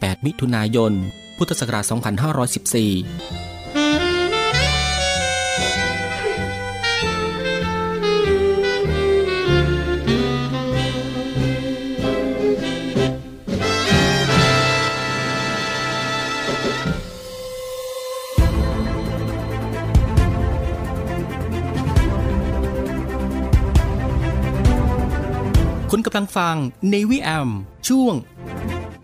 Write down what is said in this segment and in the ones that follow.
8 มิถุนายน พุทธศักราช 2514คุณกำลังฟัง Navy AM ช่วง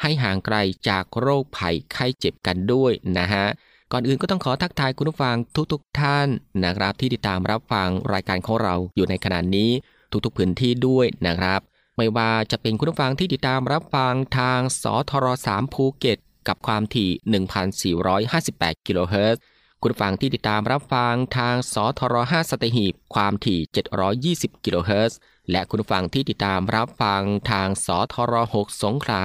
ให้ห่างไกลจากโรคภัยไข้เจ็บกันด้วยนะฮะ ก่อนอื่นก็ต้องขอทักทายคุณผู้ฟังทุกๆทท่านนะครับ ที่ติดตามรับฟังรายการของเราอยู่ในขณะนี้ทุกๆพื้นที่ด้วยนะครับ ไม่ว่าจะเป็นคุณผู้ฟังที่ติดตามรับฟังทางสทร3ภูเก็ตกับความถี่ 1,458 กิโลเฮิรตซ์คุณฟังที่ติดตามรับฟังทางสทร5สตหีบความถี่ 720 กิโลเฮิรตซ์และคุณฟังที่ติดตามรับฟังทางสทร6สงขลา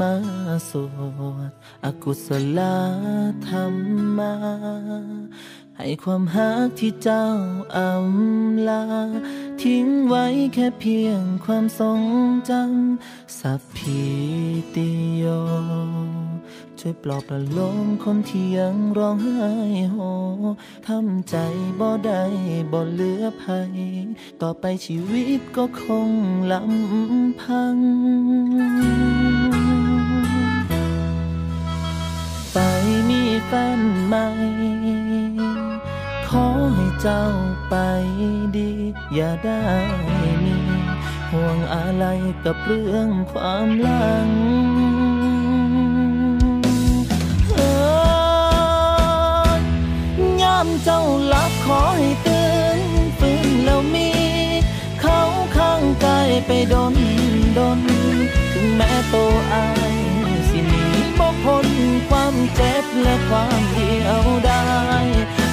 มาสวดอกุศลธรรมมา ให้ความหักที่เจ้าอำลา ทิ้งไว้แค่เพียงความทรงจำสัพพีติโย ช่วยปลอบประโลมคนที่ยังร้องไห้โหทำใจบ่ได้บ่เหลือภัย ต่อไปชีวิตก็คงลำพัง แฟนใหม่ ขอให้เจ้าไปดี อย่าได้มีห่วงอะไรกับเรื่องความหลังเฮ้ยยามเจ้าหลับขอให้ตื่นฟื้นแล้วมี เขาข้างกายไปดนดน ถึงแม้โตอาย พ้นความเจ็บและความเดียวดาย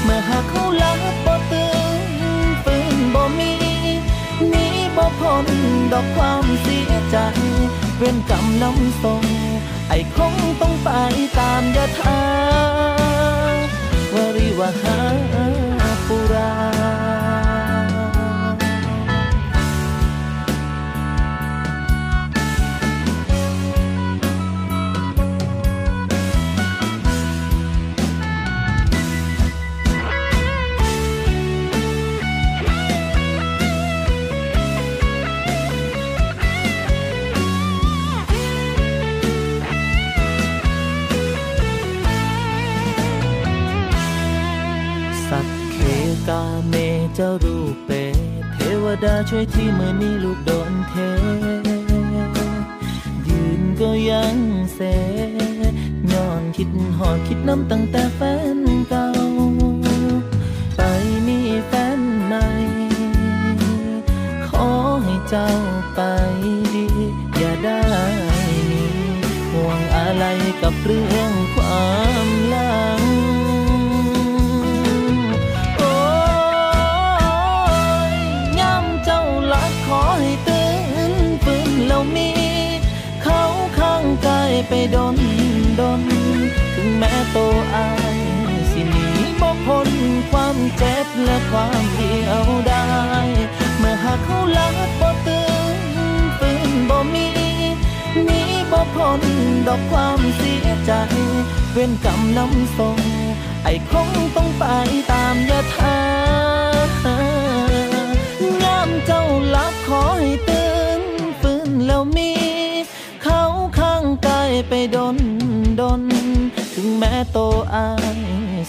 เมื่อหากเขาลับบ่ตื่นฟื้นบ่มีหนีบ่พ้นดอกความเสียใจเว้นกรรมนำส่งไอ้คงต้องไปตามยถาวริวหา เจ้ารูปเปเทวดาช่วยที่เมื่อนี้ลูกโดนเท ยืนก็ยังเสย้อนคิดหอดคิดน้ำตั้งแต่แฟนเก่า ไปมีแฟนใหม่ ขอให้เจ้าไปดี อย่าได้มีห่วงอะไรกับเรื่องความ โตอายสิหนีบ่พ้นความเจ็บและความเดียวดายเมื่อหากเขาลักบ่ตื่นฟื้นบ่มีหนีบ่พ้นดอกความเสียใจ เว้นกรรมนำส่งไอ้คงต้องไปตามยถางามเจ้าหลับขอให้ตื่นฟื้นแล้วมี เขาข้างกายไปดนดน ถึงแม้โตอาย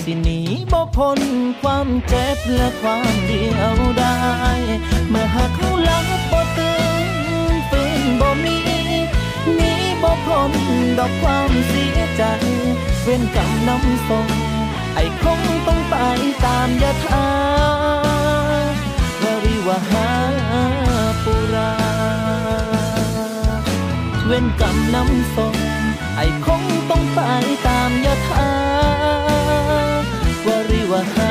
สิหนีบ่พ้นความเจ็บและความเดียวดายเมื่อหากเขาลับบ่ตื่นฟื้นบ่มีหนีบ่พ้นดอกความเสียใจเว้นกรรมนำส่งไอ้คงต้องไปตามยถาวริวหาปุรา เว้นกรรมนำส่ง ไอ้คงต้องไปตามยถาวริวหา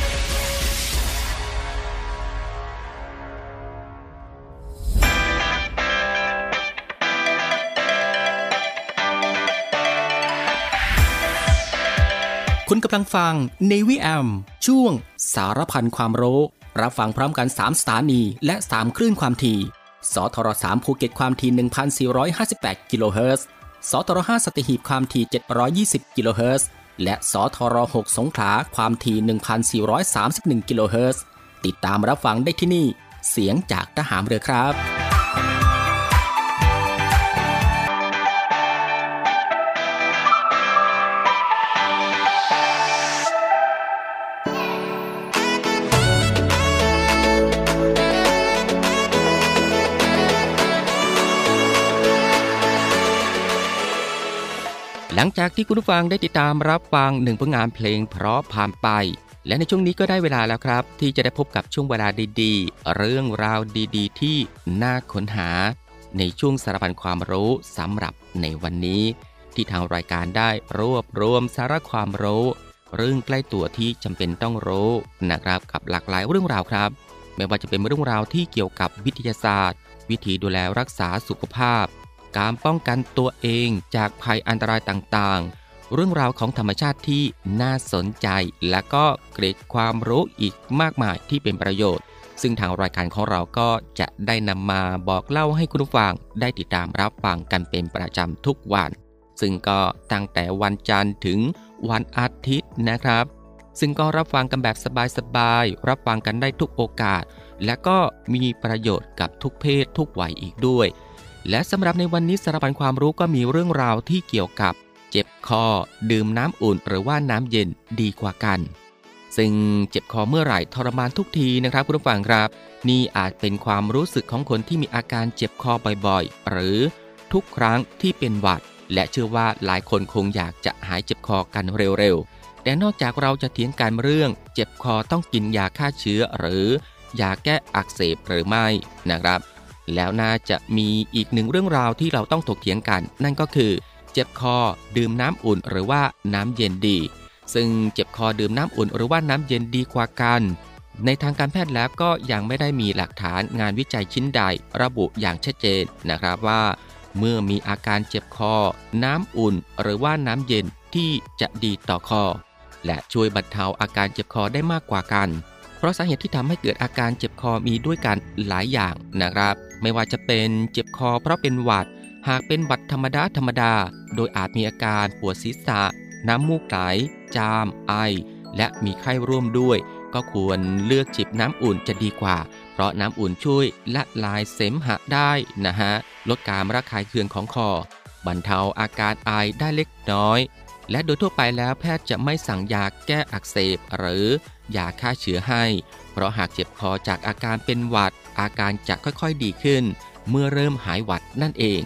คุณกำลังฟัง Navy AM ช่วงสารพันความรู้ รับฟังพร้อมกัน 3 สถานี และ 3 คลื่นความถี่ สทร3ภูเก็ตความถี่ 1,458 กิโลเฮิรตซ์ สทร5สัตหีบความถี่ 720 กิโลเฮิรตซ์ และสทร6สงขลาความถี่ 1,431 กิโลเฮิรตซ์ ติดตามรับฟังได้ที่นี่ เสียงจากทหารเรือครับ ลังจากที่คุณผู้ฟังได้ติดตามรับฟังหนึ่งผลงานเพลงเพราะผ่านไป และในช่วงนี้ก็ได้เวลาแล้วครับ ที่จะได้พบกับช่วงเวลาดีๆ เรื่องราวดีๆ ที่น่าค้นหา ในช่วงสารพันความรู้สำหรับในวันนี้ ที่ทางรายการได้รวบรวมสาระความรู้ เรื่องใกล้ตัวที่จำเป็นต้องรู้นะครับกับหลากหลายเรื่องราวครับ ไม่ว่าจะเป็นเรื่องราวที่เกี่ยวกับวิทยาศาสตร์ วิธีดูแลรักษาสุขภาพ การป้องกันตัวเองจากภัยอันตรายต่างๆ เรื่องราวของธรรมชาติที่น่าสนใจ และก็เกร็ดความรู้อีกมากมายที่เป็นประโยชน์ ซึ่งทางรายการของเราก็จะได้นำมาบอกเล่าให้คุณผู้ฟังได้ติดตามรับฟังกันเป็นประจำทุกวัน ซึ่งก็ตั้งแต่วันจันทร์ถึงวันอาทิตย์นะครับซึ่งก็รับฟังกันแบบสบายๆ รับฟังกันได้ทุกโอกาส และก็มีประโยชน์กับทุกเพศทุกวัยอีกด้วย และสำหรับในวันนี้สารพันความรู้ก็มีเรื่องราวที่เกี่ยวกับ เจ็บคอ ดื่มน้ำอุ่น หรือว่าน้ำเย็นดีกว่ากัน ซึ่งเจ็บคอเมื่อไหร่ทรมานทุกทีนะครับคุณผู้ฟังครับ นี่อาจเป็นความรู้สึกของคนที่มีอาการเจ็บคอบ่อยๆ หรือทุกครั้งที่เป็นหวัด และเชื่อว่าหลายคนคงอยากจะหายเจ็บคอกันเร็วๆ แต่นอกจากเราจะเถียงกันเรื่อง เจ็บคอต้องกินยาฆ่าเชื้อหรือยาแก้อักเสบหรือไม่นะครับ แล้วน่าจะมีอีกหนึ่งเรื่องราวที่เราต้องถกเถียงกัน นั่นก็คือ เจ็บคอดื่มน้ำอุ่นหรือว่าน้ำเย็นดี ซึ่งเจ็บคอดื่มน้ำอุ่นหรือว่าน้ำเย็นดีกว่ากัน ในทางการแพทย์แล้วก็ยังไม่ได้มีหลักฐานงานวิจัยชิ้นใดระบุอย่างชัดเจนนะครับว่า เมื่อมีอาการเจ็บคอ น้ำอุ่นหรือว่าน้ำเย็นที่จะดีต่อคอ และช่วยบรรเทาอาการเจ็บคอได้มากกว่ากัน เพราะสาเหตุที่ทำให้เกิดอาการเจ็บคอมีด้วยกันหลายอย่างนะครับ ไม่ว่าจะเป็นเจ็บคอเพราะเป็นหวัด หากเป็นหวัดธรรมดาธรรมดา โดยอาจมีอาการปวดศีรษะ น้ำมูกไหลจาม ไอ และมีไข้ร่วมด้วย ก็ควรเลือกจิบน้ำอุ่นจะดีกว่า เพราะน้ำอุ่นช่วยละลายเสมหะได้นะฮะลดการระคายเคืองของคอบรรเทาอาการไอได้เล็กน้อย และโดยทั่วไปแล้วแพทย์จะไม่สั่งยาแก้อักเสบหรือ ยาฆ่าเชื้อให้ เพราะหากเจ็บคอจากอาการเป็นหวัด อาการจะค่อยๆดีขึ้น เมื่อเริ่มหายหวัดนั่นเอง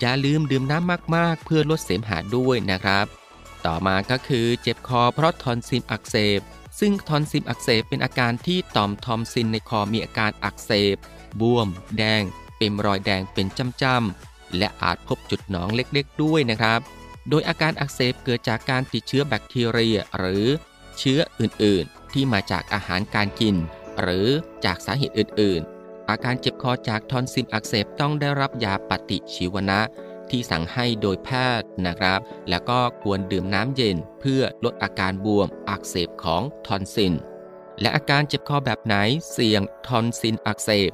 อย่าลืมดื่มน้ำมากๆ เพื่อลดเสมหะด้วยนะครับ ต่อมาก็คือเจ็บคอเพราะทอนซิลอักเสบ ซึ่งทอนซิลอักเสบเป็นอาการที่ต่อมทอนซิลในคอมีอาการอักเสบบวม แดง เป็นรอยแดงเป็นจ้ำๆและอาจพบจุดหนองเล็กๆ ด้วยนะครับโดยอาการอักเสบเกิดจากการติดเชื้อแบคทีเรีย หรือเชื้ออื่น ที่มาจากอาหารการกิน หรือจากสาเหตุอื่น ๆ อาการเจ็บคอจากทอนซิลอักเสบต้องได้รับยาปฏิชีวนะ ที่สั่งให้โดยแพทย์นะครับ แล้วก็ควรดื่มน้ำเย็นเพื่อลดอาการบวมอักเสบของทอนซิลและอาการเจ็บคอแบบไหนเสี่ยงทอนซิลอักเสบ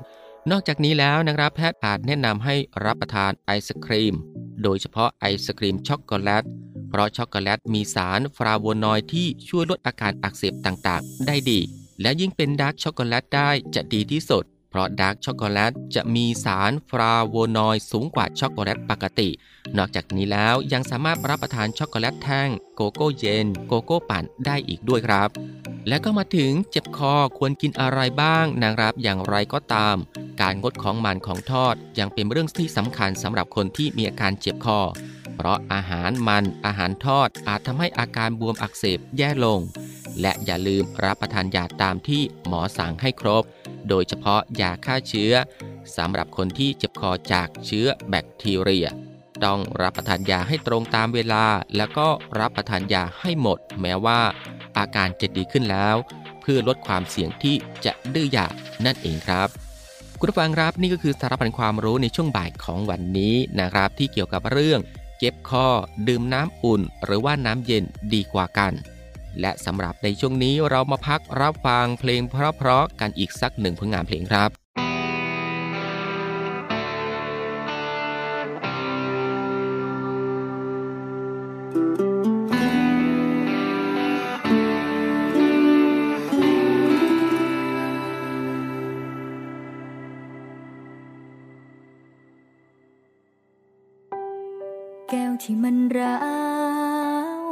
นอกจากนี้แล้วนะครับแพทย์อาจแนะนำให้รับประทานไอศครีม โดยเฉพาะไอศครีมช็อกโกแลต เพราะช็อกโกแลตมีสารฟลาโวนอยด์ที่ช่วยลดอาการอักเสบต่างๆ ได้ดี และยิ่งเป็นดาร์กช็อกโกแลตได้จะดีที่สุด เพราะดาร์กช็อกโกแลตจะมีสารฟลาโวนอยด์สูงกว่าช็อกโกแลตปกติ นอกจากนี้แล้วยังสามารถรับประทานช็อกโกแลตแท่ง โกโก้เย็น โกโก้ปั่นได้อีกด้วยครับและก็มาถึงเจ็บคอควรกินอะไรบ้างนะครับอย่างไรก็ตาม การงดของมันของทอดยังเป็นเรื่องที่สำคัญสำหรับคนที่มีอาการเจ็บคอ เพราะอาหารมันอาหารทอดอาจทำให้อาการบวมอักเสบแย่ลง และอย่าลืมรับประทานยาตามที่หมอสั่งให้ครบ โดยเฉพาะยาฆ่าเชื้อสำหรับคนที่เจ็บคอจากเชื้อแบคทีเรีย ต้องรับประทานยาให้ตรงตามเวลา แล้วก็รับประทานยาให้หมด แม้ว่า อาการจะดีขึ้นแล้ว เพื่อลดความเสี่ยงที่จะดื้อยานั่นเองครับคุณผู้ฟังครับนี่ก็คือสาระพันความรู้ในช่วงบ่ายของวันนี้นะครับ ที่เกี่ยวกับเรื่อง เจ็บคอดื่มน้ำอุ่น หรือว่าน้ำเย็นดีกว่ากัน และสำหรับในช่วงนี้เรามาพักรับฟังเพลงเพราะๆกันอีกสักหนึ่งผลงานเพลงครับ ร้าว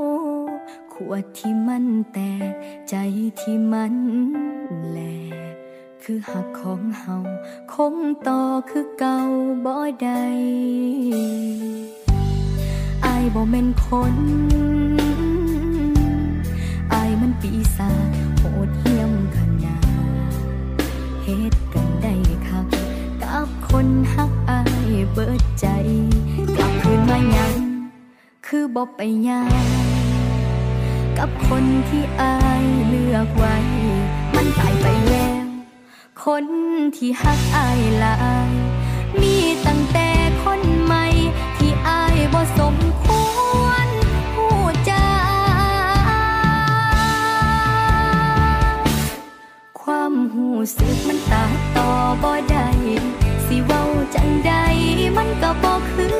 ขวดที่มันแตก ใจที่มันแหลกคือหักของเฮาคงต่อคือเก่าบ่ได้อายบ่แม่นคนอายมันปีศาจโหดเหี้ยมขนาดเฮ็ดกันได้คักกับคนหักอายเบิดใจ คือบอกไปยากับคนที่อายเลือกไว้ มันตายไปแล้ว คนที่หักอายลายมีตั้งแต่คนใหม่ ที่อายบ่สมควรผู้จาความหูสึกมันตาต่อบ่ได้สิเว้าจังใดมันก็บ่คือ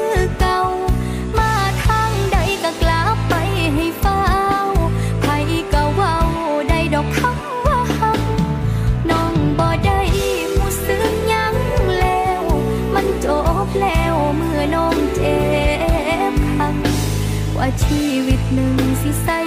ชีวิ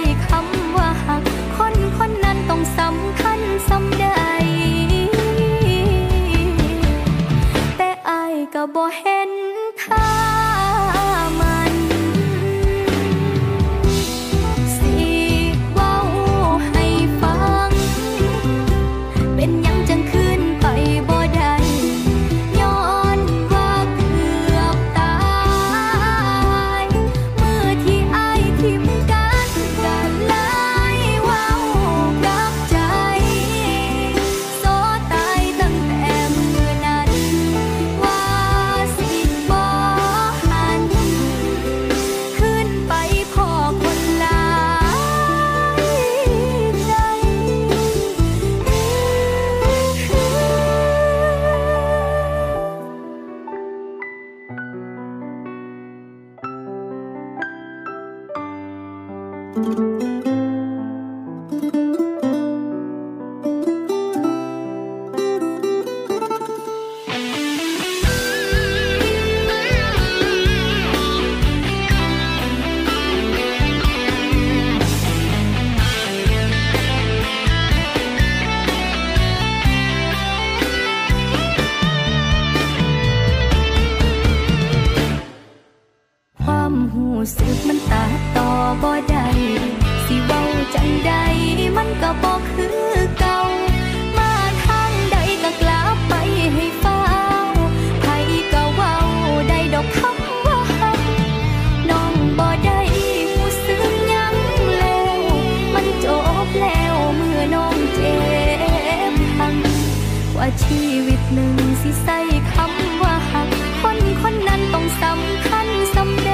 หนึ่งสิใส่คำว่าหัก คนคนนั้นต้องสำคัญสำใด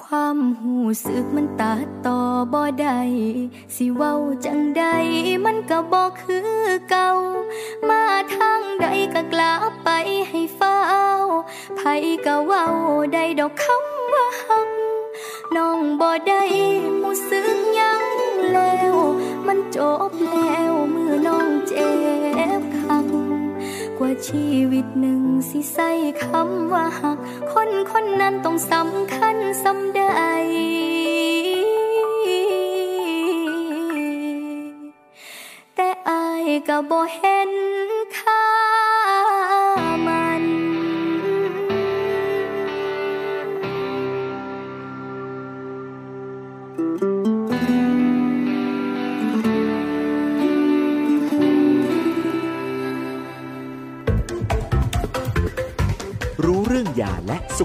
ความหูสึกมันตัดต่อบ่ได้สิเว้าจังใดมันก็บ่คือเก่า มาทางใดก็กลับไปให้เฝ้าไผก็เว้าได้ดอกคำว่าหักน้องบ่ได้หูสึกยัง แล้ว มันจบแล้วเมื่อน้องเจ็บคักกว่าชีวิตหนึ่งสิใส่คำว่าหัก คนคนนั้นต้องสำคัญสำใดแต่อายก็บ่เห็นค่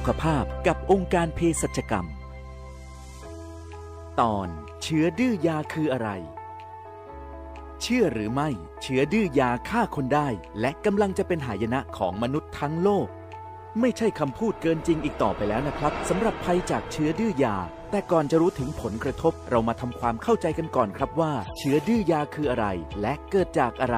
ขภาพกับองค์การเภสัชกรรม ตอนเชื้อดื้อยาคืออะไร เชื่อหรือไม่เชื้อดื้อยาฆ่าคนได้ และกำลังจะเป็นหายนะของมนุษย์ทั้งโลก ไม่ใช่คำพูดเกินจริงอีกต่อไปแล้วนะครับสำหรับภัยจากเชื้อดื้อยา แต่ก่อนจะรู้ถึงผลกระทบ เรามาทำความเข้าใจกันก่อนครับว่า เชื้อดื้อยาคืออะไร และเกิดจากอะไร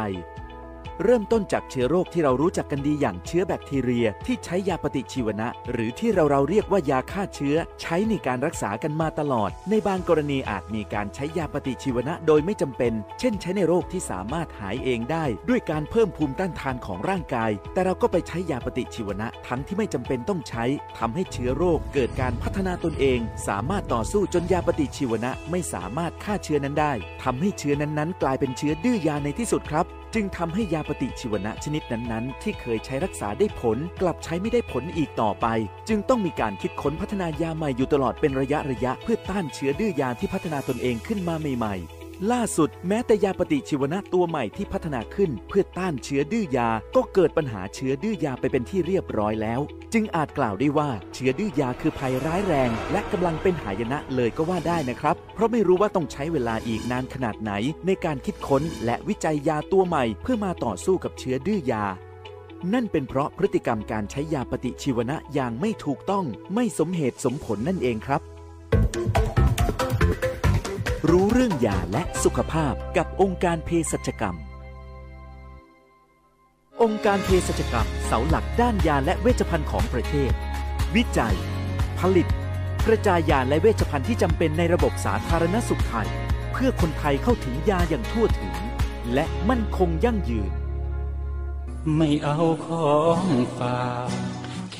เริ่มต้นจากเชื้อโรคที่เรารู้จักกันดีอย่างเชื้อแบคทีเรีย ที่ใช้ยาปฏิชีวนะ หรือที่เราเราเรียกว่ายาฆ่าเชื้อ ใช้ในการรักษากันมาตลอด ในบางกรณีอาจมีการใช้ยาปฏิชีวนะโดยไม่จำเป็น เช่น ใช้ในโรคที่สามารถหายเองได้ ด้วยการเพิ่มภูมิต้านทานของร่างกาย แต่เราก็ไปใช้ยาปฏิชีวนะทั้งที่ไม่จำเป็นต้องใช้ทำให้เชื้อโรคเกิดการพัฒนาตนเอง สามารถต่อสู้จนยาปฏิชีวนะไม่สามารถฆ่าเชื้อนั้นได้ทำให้เชื้อนั้นๆ กลายเป็นเชื้อดื้อยาในที่สุดครับ จึงทำให้ยาปฏิชีวนะชนิดนั้นๆ ที่เคยใช้รักษาได้ผล กลับใช้ไม่ได้ผลอีกต่อไป จึงต้องมีการคิดค้นพัฒนายาใหม่อยู่ตลอดเป็นระยะระยะเพื่อต้านเชื้อดื้อยาที่พัฒนาตนเองขึ้นมาใหม่ๆ ล่าสุดแม้แต่ยาปฏิชีวนะตัวใหม่ที่พัฒนาขึ้น เพื่อต้านเชื้อดื้อยา ก็เกิดปัญหาเชื้อดื้อยาไปเป็นที่เรียบร้อยแล้ว จึงอาจกล่าวได้ว่าเชื้อดื้อยาคือภัยร้ายแรง และกำลังเป็นหายนะเลยก็ว่าได้นะครับ เพราะไม่รู้ว่าต้องใช้เวลาอีกนานขนาดไหน ในการคิดค้นและวิจัยยาตัวใหม่ เพื่อมาต่อสู้กับเชื้อดื้อยานั่นเป็นเพราะพฤติกรรมการใช้ยาปฏิชีวนะอย่างไม่ถูกต้อง ไม่สมเหตุสมผลนั่นเองครับ รู้เรื่องยาและสุขภาพกับองค์การเภสัชกรรม องค์การเภสัชกรรมเสาหลักด้านยาและเวชภัณฑ์ของประเทศ วิจัย ผลิต กระจายยาและเวชภัณฑ์ที่จำเป็นในระบบสาธารณสุขไทย เพื่อคนไทยเข้าถึงยาอย่างทั่วถึง และมั่นคงยั่งยืน ไม่เอาของฝาก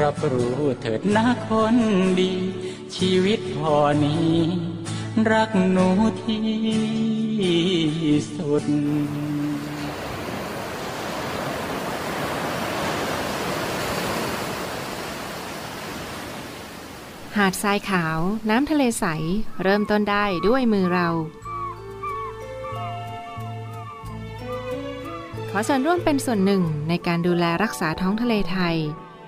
รับรู้เถิดนะคนดี ชีวิตพอนี้ รักหนูที่สุด หาดทรายขาว น้ำทะเลใส เริ่มต้นได้ด้วยมือเรา ขอส่วนร่วมเป็นส่วนหนึ่งในการดูแลรักษาท้องทะเลไทย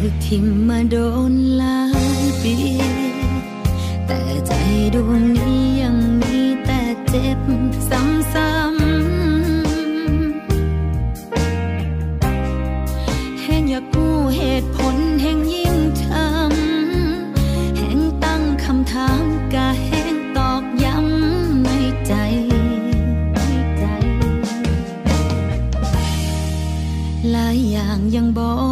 อทิมมาโดนหลายปี แต่ใจดวงนี้ยังมีแต่เจ็บซ้ำๆเห็นอยากกู้เหตุผลแห่งยิ่งทำแห่งตั้งคำถามกะแห่งตอกย้ำในใจหลายอย่างยังบอก